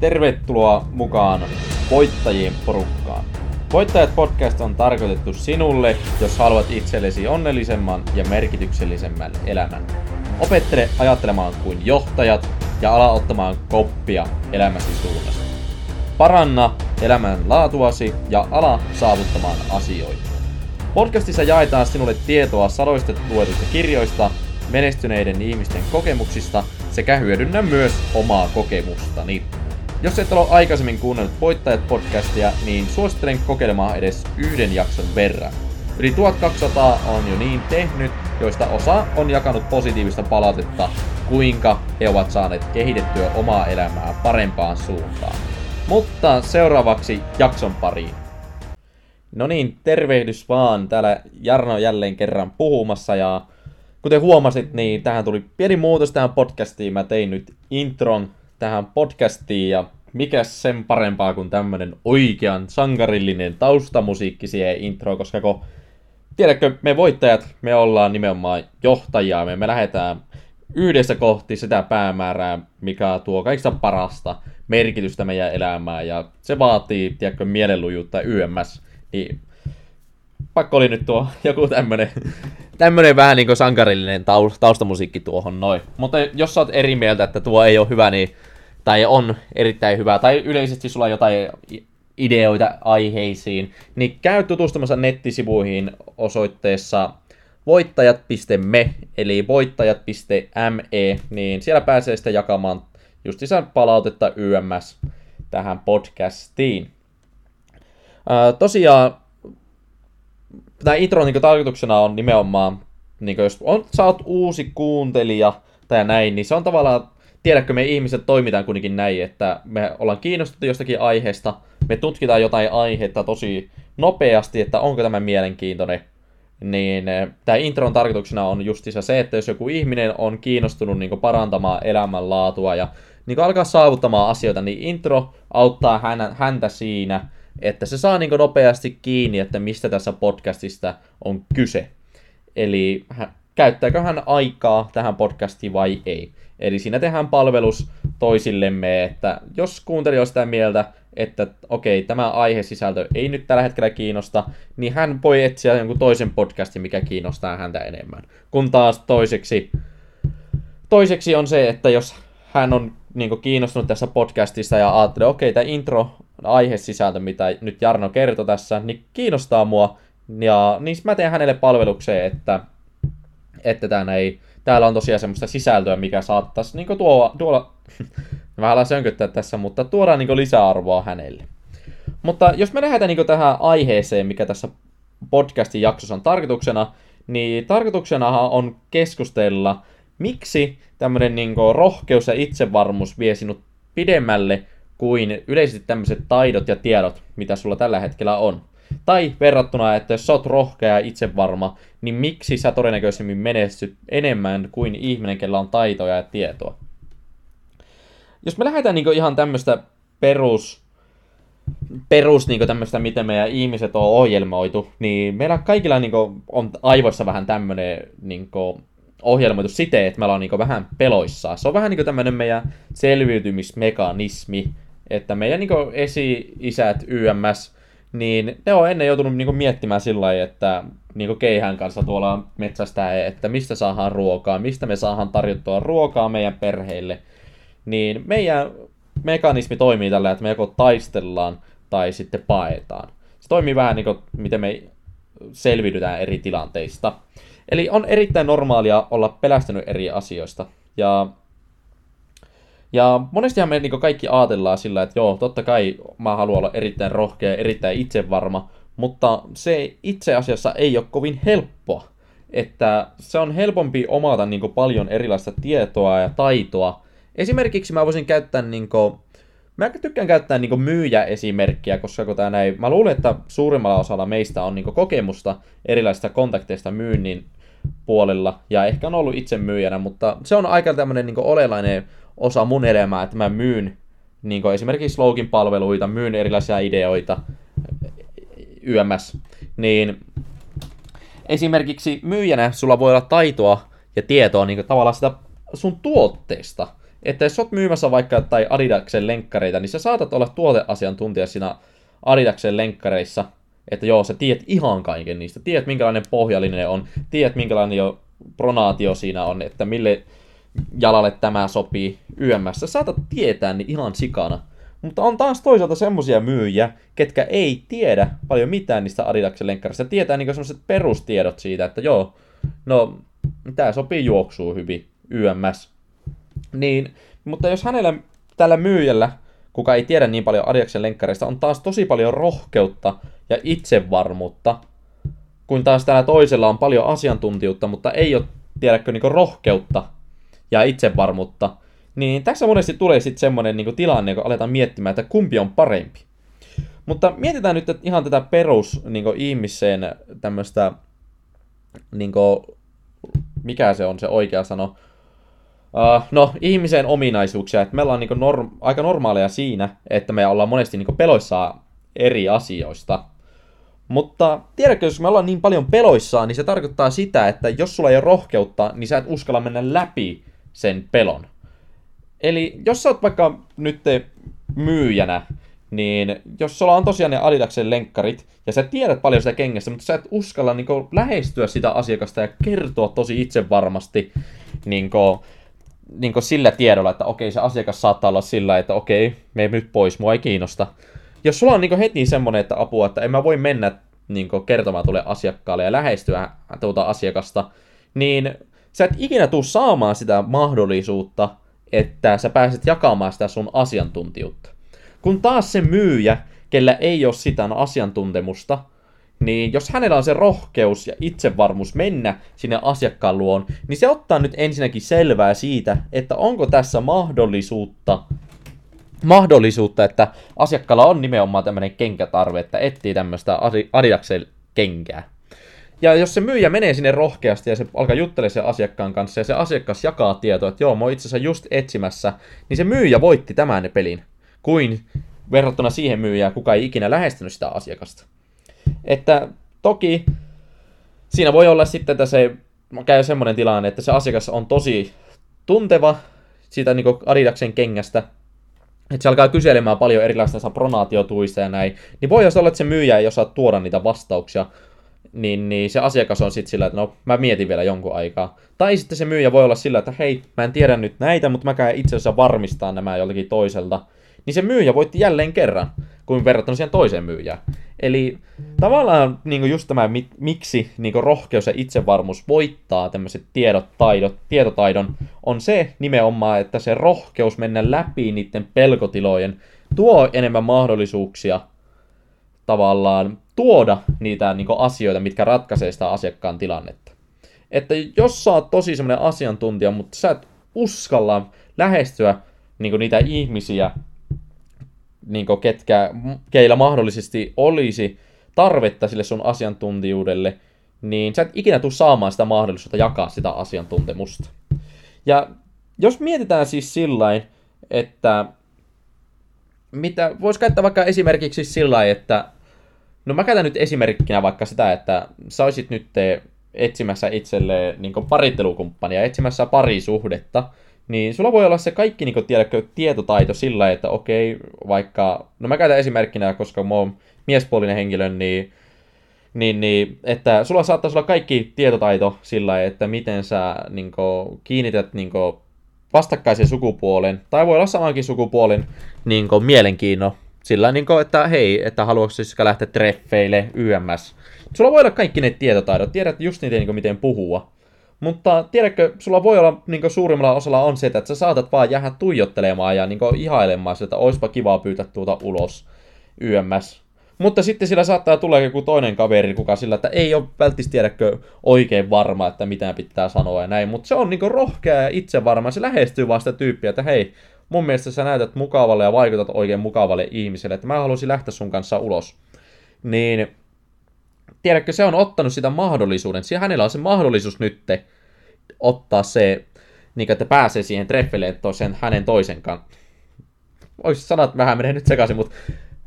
tervetuloa mukaan voittajien porukkaan. Voittajat podcast on tarkoitettu sinulle, jos haluat itsellesi onnellisemman ja merkityksellisemmän elämän. Opettele ajattelemaan kuin johtajat ja ala ottamaan koppia elämäsi suunnasta. Paranna elämän laatuasi ja ala saavuttamaan asioita. Podcastissa jaetaan sinulle tietoa sadoista luetuista kirjoista, menestyneiden ihmisten kokemuksista sekä hyödynnä myös omaa kokemustani. Jos et ole aikaisemmin kuunnellut Voittajat-podcastia, niin suosittelen kokeilemaan edes yhden jakson verran. Yli 1200 on jo niin tehnyt, joista osa on jakanut positiivista palautetta, kuinka he ovat saaneet kehitettyä omaa elämää parempaan suuntaan. Mutta seuraavaksi jakson pariin. No niin, tervehdys vaan. Täällä Jarno jälleen kerran puhumassa ja kuten huomasit, niin tähän tuli pieni muutos tähän podcastiin. Mä tein nyt intron tähän podcastiin ja mikä sen parempaa kuin tämmönen oikean sankarillinen taustamusiikki siihen intro, koska kun tiedätkö, me voittajat, me ollaan nimenomaan johtajia, me, me lähdetään yhdessä kohti sitä päämäärää, mikä tuo kaikista parasta merkitystä meidän elämään, ja se vaatii, tiedätkö, mielenlujuutta YMS, niin pakko oli nyt tuo joku tämmönen, tämmönen vähän niin kuin sankarillinen taustamusiikki tuohon noin. Mutta jos sä oot eri mieltä, että tuo ei ole hyvä, niin tai on erittäin hyvä, tai yleisesti sulla on jotain ideoita aiheisiin, niin käy tutustumassa nettisivuihin osoitteessa voittajat.me, eli voittajat.me, niin siellä pääsee sitten jakamaan justiinsa palautetta YMS tähän podcastiin. Tosiaan, tämä intro niin tarkoituksena on nimenomaan, niin jos on, sä oot uusi kuuntelija tai näin, niin se on tavallaan tiedätkö, me ihmiset toimitaan kuitenkin näin, että me ollaan kiinnostettu jostakin aiheesta, me tutkitaan jotain aihetta tosi nopeasti, että onko tämä mielenkiintoinen, niin eh, tämä intron tarkoituksena on justiinsa se, että jos joku ihminen on kiinnostunut niin parantamaan elämänlaatua ja niin alkaa saavuttamaan asioita, niin intro auttaa häntä siinä, että se saa niin nopeasti kiinni, että mistä tässä podcastista on kyse. Eli käyttääkö hän aikaa tähän podcastiin vai ei. Eli siinä tehdään palvelus toisillemme, että jos kuuntelija on sitä mieltä, että okei, tämä aihesisältö ei nyt tällä hetkellä kiinnosta, niin hän voi etsiä jonkun toisen podcastin, mikä kiinnostaa häntä enemmän. Kun taas toiseksi, toiseksi on se, että jos hän on niin kiinnostunut tässä podcastissa ja ajattelee, okei, tämä intro aihesisältö, mitä nyt Jarno kertoi tässä, niin kiinnostaa mua. Ja niin mä teen hänelle palvelukseen, että, että tämä ei täällä on tosiaan semmoista sisältöä, mikä saattaisi niin tuoda, tuoda vähän alan sönköttää tässä, mutta tuoda niin lisäarvoa hänelle. Mutta jos me lähdetään niin tähän aiheeseen, mikä tässä podcastin jaksossa on tarkoituksena, niin tarkoituksenahan on keskustella, miksi tämmöinen niin rohkeus ja itsevarmuus vie sinut pidemmälle kuin yleisesti tämmöiset taidot ja tiedot, mitä sulla tällä hetkellä on. Tai verrattuna, että jos sä oot rohkea ja itsevarma, niin miksi sä todennäköisemmin menestyt enemmän kuin ihminen, kellä on taitoja ja tietoa? Jos me lähdetään niin ihan tämmöistä perus, perus niin tämmöistä, miten meidän ihmiset on ohjelmoitu, niin meillä kaikilla niin on aivoissa vähän tämmöinen niin ohjelmoitu siten, että meillä on niin vähän peloissaan. Se on vähän niin tämmöinen meidän selviytymismekanismi, että meidän niin esi-isät YMS niin ne on ennen joutunut niinku miettimään sillä lailla, että niinku keihän kanssa tuolla metsästä, että mistä saadaan ruokaa, mistä me saadaan tarjottua ruokaa meidän perheille. Niin meidän mekanismi toimii tällä, että me joko taistellaan tai sitten paetaan. Se toimii vähän niin kuin miten me selviydytään eri tilanteista. Eli on erittäin normaalia olla pelästynyt eri asioista. Ja ja monestihan me niin kaikki ajatellaan sillä, että joo, totta kai mä haluan olla erittäin rohkea, erittäin itsevarma, mutta se itse asiassa ei ole kovin helppoa. Että se on helpompi omata niin paljon erilaista tietoa ja taitoa. Esimerkiksi mä voisin käyttää niin kuin, Mä tykkään käyttää niin myyjä-esimerkkiä, koska kun tää näin, mä luulen, että suurimmalla osalla meistä on niin kokemusta erilaisista kontakteista myynnin puolella, ja ehkä on ollut itse myyjänä, mutta se on aika tämmöinen niin oleellinen osa mun elämää, että mä myyn niin esimerkiksi slogin palveluita, myyn erilaisia ideoita, YMS, niin esimerkiksi myyjänä sulla voi olla taitoa ja tietoa niin tavallaan sitä sun tuotteesta. että jos oot myymässä vaikka tai Adidaksen lenkkareita, niin sä saatat olla tuoteasiantuntija siinä Adidaksen lenkkareissa, että joo, sä tiedät ihan kaiken niistä, tiedät minkälainen pohjallinen on, tiedät minkälainen jo pronaatio siinä on, että mille jalalle tämä sopii YMS. Saatat tietää niin ihan sikana. Mutta on taas toisaalta semmosia myyjiä, ketkä ei tiedä paljon mitään niistä Adidaksen lenkkareista. Tietää niinku semmoiset perustiedot siitä, että joo, no, tämä sopii juoksuu hyvin, YMS. Niin, mutta jos hänellä, tällä myyjällä, kuka ei tiedä niin paljon Adidaksen lenkkareista, on taas tosi paljon rohkeutta ja itsevarmuutta, kun taas tällä toisella on paljon asiantuntijuutta, mutta ei ole, tiedäkö, niin rohkeutta ja itsevarmuutta, niin tässä monesti tulee sitten semmoinen niin tilanne, kun aletaan miettimään, että kumpi on parempi. Mutta mietitään nyt että ihan tätä perus niin ihmiseen tämmöistä, niin kuin, mikä se on se oikea sano, uh, no ihmisen ominaisuuksia, että me ollaan niin norm, aika normaaleja siinä, että me ollaan monesti niin peloissaan eri asioista. Mutta tiedätkö, jos me ollaan niin paljon peloissaan, niin se tarkoittaa sitä, että jos sulla ei ole rohkeutta, niin sä et uskalla mennä läpi sen pelon. Eli jos sä oot vaikka nyt myyjänä, niin jos sulla on tosiaan ne Adidaksen lenkkarit, ja sä tiedät paljon sitä kengästä, mutta sä et uskalla niin kuin, lähestyä sitä asiakasta ja kertoa tosi itsevarmasti niin kuin, niin kuin sillä tiedolla, että okei, se asiakas saattaa olla sillä, että okei, me nyt pois, mua ei kiinnosta. Jos sulla on niin kuin, heti semmoinen, että apua, että en mä voi mennä niin kuin, kertomaan tuolle asiakkaalle ja lähestyä tuota asiakasta, niin sä et ikinä tuu saamaan sitä mahdollisuutta, että sä pääset jakamaan sitä sun asiantuntijuutta. Kun taas se myyjä, kellä ei ole sitä asiantuntemusta, niin jos hänellä on se rohkeus ja itsevarmuus mennä sinne asiakkaan luon, niin se ottaa nyt ensinnäkin selvää siitä, että onko tässä mahdollisuutta, mahdollisuutta että asiakkaalla on nimenomaan tämmöinen kenkätarve, että etsii tämmöistä Adidaksen kenkää. Ja jos se myyjä menee sinne rohkeasti ja se alkaa juttelemaan sen asiakkaan kanssa ja se asiakas jakaa tietoa, että joo, mä oon itse asiassa just etsimässä, niin se myyjä voitti tämän pelin, kuin verrattuna siihen myyjään, kuka ei ikinä lähestynyt sitä asiakasta. Että toki siinä voi olla sitten, että se käy semmoinen tilanne, että se asiakas on tosi tunteva siitä niin Adidaksen kengästä, että se alkaa kyselemään paljon erilaisista pronaatiotuista ja näin, niin voi olla, että se myyjä ei osaa tuoda niitä vastauksia, niin, niin se asiakas on sitten sillä, että no mä mietin vielä jonkun aikaa. Tai sitten se myyjä voi olla sillä, että hei, mä en tiedä nyt näitä, mutta mä käyn itse asiassa varmistaa nämä joltakin toiselta. Niin se myyjä voitti jälleen kerran, kuin verrattuna siihen toiseen myyjään. Eli tavallaan niin just tämä, miksi niin rohkeus ja itsevarmuus voittaa tämmöiset tiedot, taidot, tietotaidon, on se nimenomaan, että se rohkeus mennä läpi niiden pelkotilojen tuo enemmän mahdollisuuksia tavallaan tuoda niitä niin asioita, mitkä ratkaisee sitä asiakkaan tilannetta. Että jos sä oot tosi semmoinen asiantuntija, mutta sä et uskalla lähestyä niin niitä ihmisiä, niin ketkä, keillä mahdollisesti olisi tarvetta sille sun asiantuntijuudelle, niin sä et ikinä tule saamaan sitä mahdollisuutta jakaa sitä asiantuntemusta. Ja jos mietitään siis sillä että mitä, voisi käyttää vaikka esimerkiksi sillä että No mä käytän nyt esimerkkinä vaikka sitä, että sä olisit nyt etsimässä itselleen niin parittelukumppania, etsimässä parisuhdetta, niin sulla voi olla se kaikki niin tiedätkö, tietotaito sillä, että okei, vaikka, no mä käytän esimerkkinä, koska mä oon miespuolinen henkilö, niin, niin, niin että sulla saattaisi olla kaikki tietotaito sillä, että miten sä niin kuin, kiinnität niin kuin, vastakkaisen sukupuolen, tai voi olla samankin sukupuolen niin kuin, mielenkiinno sillä niin kuin, että hei, että haluatko siis lähteä treffeille, YMS. Sulla voi olla kaikki ne tietotaidot, tiedät just niitä, niin kuin, miten puhua. Mutta tiedätkö, sulla voi olla niin kuin, suurimmalla osalla on se, että sä saatat vaan jäädä tuijottelemaan ja niin kuin, ihailemaan sitä, että olisipa kivaa pyytää tuota ulos YMS. Mutta sitten sillä saattaa tulla joku toinen kaveri, kuka sillä, että ei ole välttämättä tiedäkö oikein varma, että mitä pitää sanoa ja näin. Mutta se on niinku rohkea ja itsevarma. Se lähestyy vaan sitä tyyppiä, että hei, mun mielestä sä näytät mukavalle ja vaikutat oikein mukavalle ihmiselle, että mä haluaisin lähteä sun kanssa ulos. Niin, tiedätkö, se on ottanut sitä mahdollisuuden. Siinä hänellä on se mahdollisuus nyt ottaa se, niin että pääsee siihen treffille toisen, hänen toisen kanssa. Voisi sanat vähän menee nyt sekaisin, mutta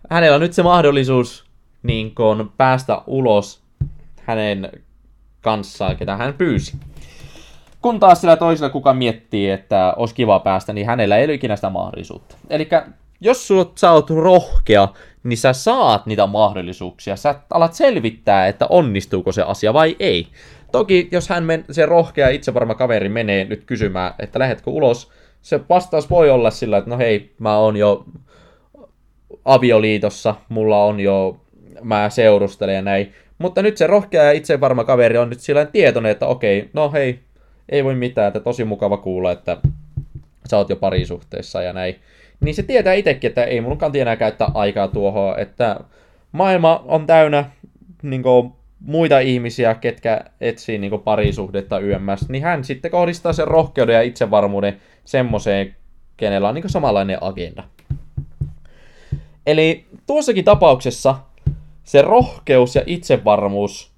hänellä on nyt se mahdollisuus niin kun, päästä ulos hänen kanssaan, ketä hän pyysi. Kun taas sillä toisella, kuka miettii, että olisi kiva päästä, niin hänellä ei ole ikinä sitä mahdollisuutta. Eli jos sä oot rohkea, niin sä saat niitä mahdollisuuksia. Sä alat selvittää, että onnistuuko se asia vai ei. Toki, jos hän men, se rohkea itsevarma kaveri menee nyt kysymään, että lähetkö ulos, se vastaus voi olla sillä, että no hei, mä oon jo avioliitossa, mulla on jo, mä seurustelen ja näin. Mutta nyt se rohkea ja itsevarma kaveri on nyt sillä tietoinen, että okei, no hei, ei voi mitään, että tosi mukava kuulla, että sä oot jo parisuhteessa ja näin. Niin se tietää itsekin, että ei mun kanti enää käyttää aikaa tuohon, että maailma on täynnä niin kuin, muita ihmisiä, ketkä etsii niin kuin, parisuhdetta YMS, niin hän sitten kohdistaa sen rohkeuden ja itsevarmuuden semmoiseen, kenellä on niin kuin, samanlainen agenda. Eli tuossakin tapauksessa se rohkeus ja itsevarmuus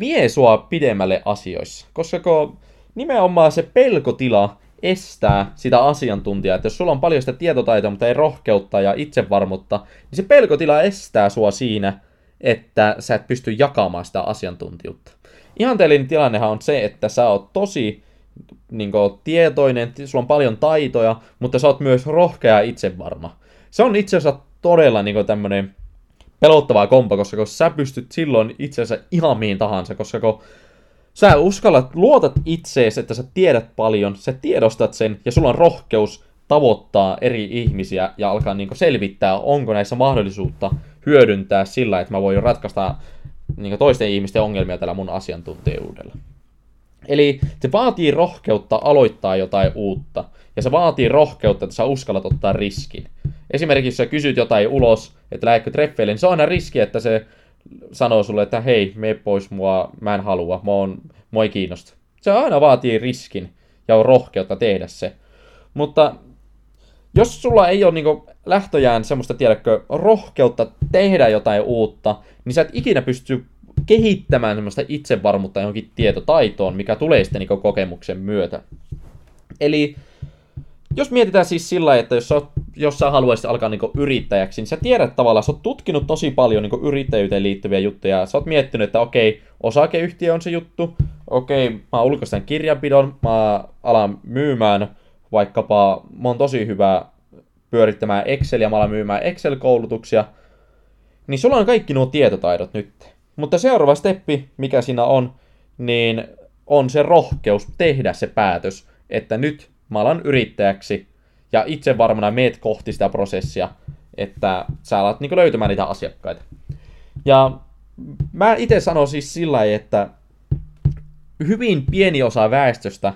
vie sua pidemmälle asioissa, koska kun nimenomaan se pelkotila estää sitä asiantuntijaa, että jos sulla on paljon sitä tietotaitoa, mutta ei rohkeutta ja itsevarmuutta, niin se pelkotila estää sua siinä, että sä et pysty jakamaan sitä asiantuntijuutta. Ihanteellinen tilannehan on se, että sä oot tosi niin kuin, tietoinen, sulla on paljon taitoja, mutta sä oot myös rohkea ja itsevarma. Se on itse asiassa todella niin kuin, tämmönen pelottavaa kompa, koska kun sä pystyt silloin itse asiassa ihan mihin tahansa, koska kun sä uskallat, luotat itseesi, että sä tiedät paljon, sä tiedostat sen ja sulla on rohkeus tavoittaa eri ihmisiä ja alkaa niin selvittää, onko näissä mahdollisuutta hyödyntää sillä, että mä voin ratkaista niin toisten ihmisten ongelmia tällä mun asiantuntijuudella. Eli se vaatii rohkeutta aloittaa jotain uutta. Ja se vaatii rohkeutta, että sä uskallat ottaa riskin. Esimerkiksi jos sä kysyt jotain ulos, että lähdetkö treffeille, niin se on aina riski, että se sanoo sulle, että hei, me pois mua, mä en halua, mä oon, mua ei kiinnosta. Se aina vaatii riskin ja on rohkeutta tehdä se. Mutta jos sulla ei ole niin lähtöjään semmoista, tiedätkö, rohkeutta tehdä jotain uutta, niin sä et ikinä pysty kehittämään semmoista itsevarmuutta johonkin tietotaitoon, mikä tulee sitten niin kokemuksen myötä. Eli jos mietitään siis sillä että jos sä, jos sä haluaisit alkaa niin yrittäjäksi, niin sä tiedät tavallaan, sä oot tutkinut tosi paljon niin yrittäjyyteen liittyviä juttuja. Sä oot miettinyt, että okei, osakeyhtiö on se juttu, okei, mä ulkoistan kirjanpidon, mä alan myymään vaikkapa, mä oon tosi hyvä pyörittämään Excelia, mä alan myymään Excel-koulutuksia, niin sulla on kaikki nuo tietotaidot nyt. Mutta seuraava steppi, mikä siinä on, niin on se rohkeus tehdä se päätös, että nyt mä alan yrittäjäksi ja itse varmana meet kohti sitä prosessia, että sä alat niin löytämään niitä asiakkaita. Ja mä itse sanon siis sillä että hyvin pieni osa väestöstä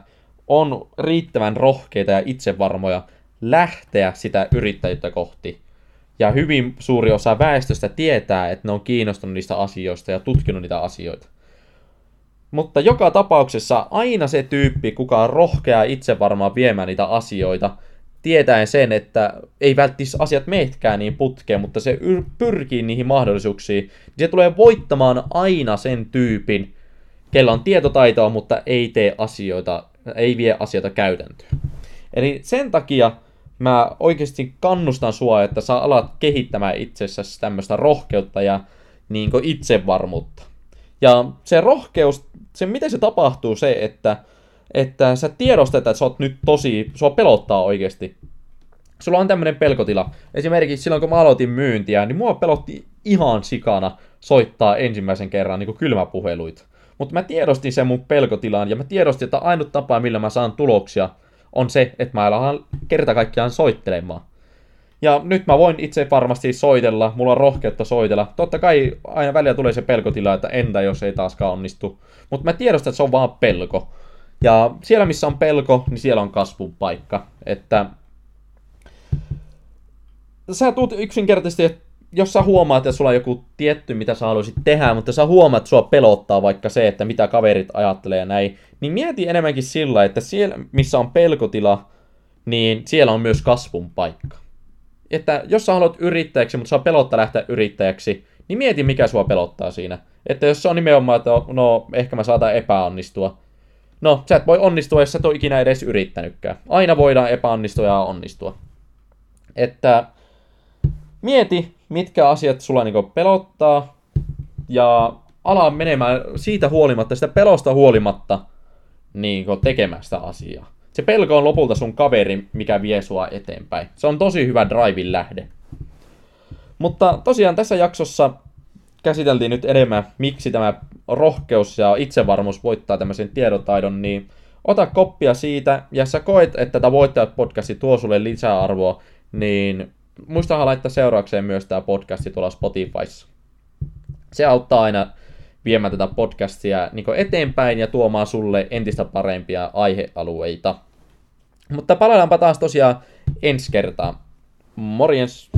on riittävän rohkeita ja itsevarmoja lähteä sitä yrittäjyyttä kohti. Ja hyvin suuri osa väestöstä tietää, että ne on kiinnostunut niistä asioista ja tutkinut niitä asioita. Mutta joka tapauksessa aina se tyyppi, kuka on rohkea itse varmaan viemään niitä asioita, tietäen sen, että ei välttis asiat meitkään niin putkeen, mutta se pyrkii niihin mahdollisuuksiin, niin se tulee voittamaan aina sen tyypin, kellä on tietotaitoa, mutta ei tee asioita, ei vie asioita käytäntöön. Eli sen takia mä oikeasti kannustan sua, että sä alat kehittämään itsessäsi tämmöistä rohkeutta ja niin itsevarmuutta. Ja se rohkeus, se miten se tapahtuu, se, että, että sä tiedostat, että sä oot nyt tosi, sua pelottaa oikeasti. Sulla on tämmöinen pelkotila. Esimerkiksi silloin, kun mä aloitin myyntiä, niin mua pelotti ihan sikana soittaa ensimmäisen kerran niin kylmäpuheluita. Mutta mä tiedostin sen mun pelkotilaan, ja mä tiedostin, että ainut tapa, millä mä saan tuloksia, on se, että mä alan kerta kaikkiaan soittelemaan. Ja nyt mä voin itse varmasti soitella, mulla on rohkeutta soitella. Totta kai aina välillä tulee se pelkotila, että entä jos ei taaskaan onnistu. Mutta mä tiedostan, että se on vaan pelko. Ja siellä missä on pelko, niin siellä on kasvun paikka. Että sä tuut yksinkertaisesti, että jos sä huomaat, että sulla on joku tietty, mitä sä haluaisit tehdä, mutta sä huomaat, että sua pelottaa vaikka se, että mitä kaverit ajattelee ja näin, niin mieti enemmänkin sillä, että siellä, missä on pelkotila, niin siellä on myös kasvun paikka että jos sä haluat yrittäjäksi, mutta saa pelottaa lähteä yrittäjäksi, niin mieti mikä sua pelottaa siinä. Että jos se on nimenomaan, että no ehkä mä saatan epäonnistua. No, sä et voi onnistua, jos sä et ole ikinä edes yrittänytkään. Aina voidaan epäonnistua ja onnistua. Että mieti, mitkä asiat sulla niinku pelottaa, ja ala menemään siitä huolimatta, sitä pelosta huolimatta, niin tekemästä asiaa. Se pelko on lopulta sun kaveri, mikä vie sua eteenpäin. Se on tosi hyvä drivin lähde. Mutta tosiaan tässä jaksossa käsiteltiin nyt enemmän, miksi tämä rohkeus ja itsevarmuus voittaa tämmöisen tiedotaidon, niin ota koppia siitä, ja sä koet, että tämä Voittajat podcasti tuo sulle lisäarvoa, niin muistahan laittaa seuraukseen myös tämä podcasti tuolla Spotifyssa. Se auttaa aina viemään tätä podcastia niin eteenpäin ja tuomaan sulle entistä parempia aihealueita. Mutta palallaanpa taas tosiaan ensi kertaa. Morjens!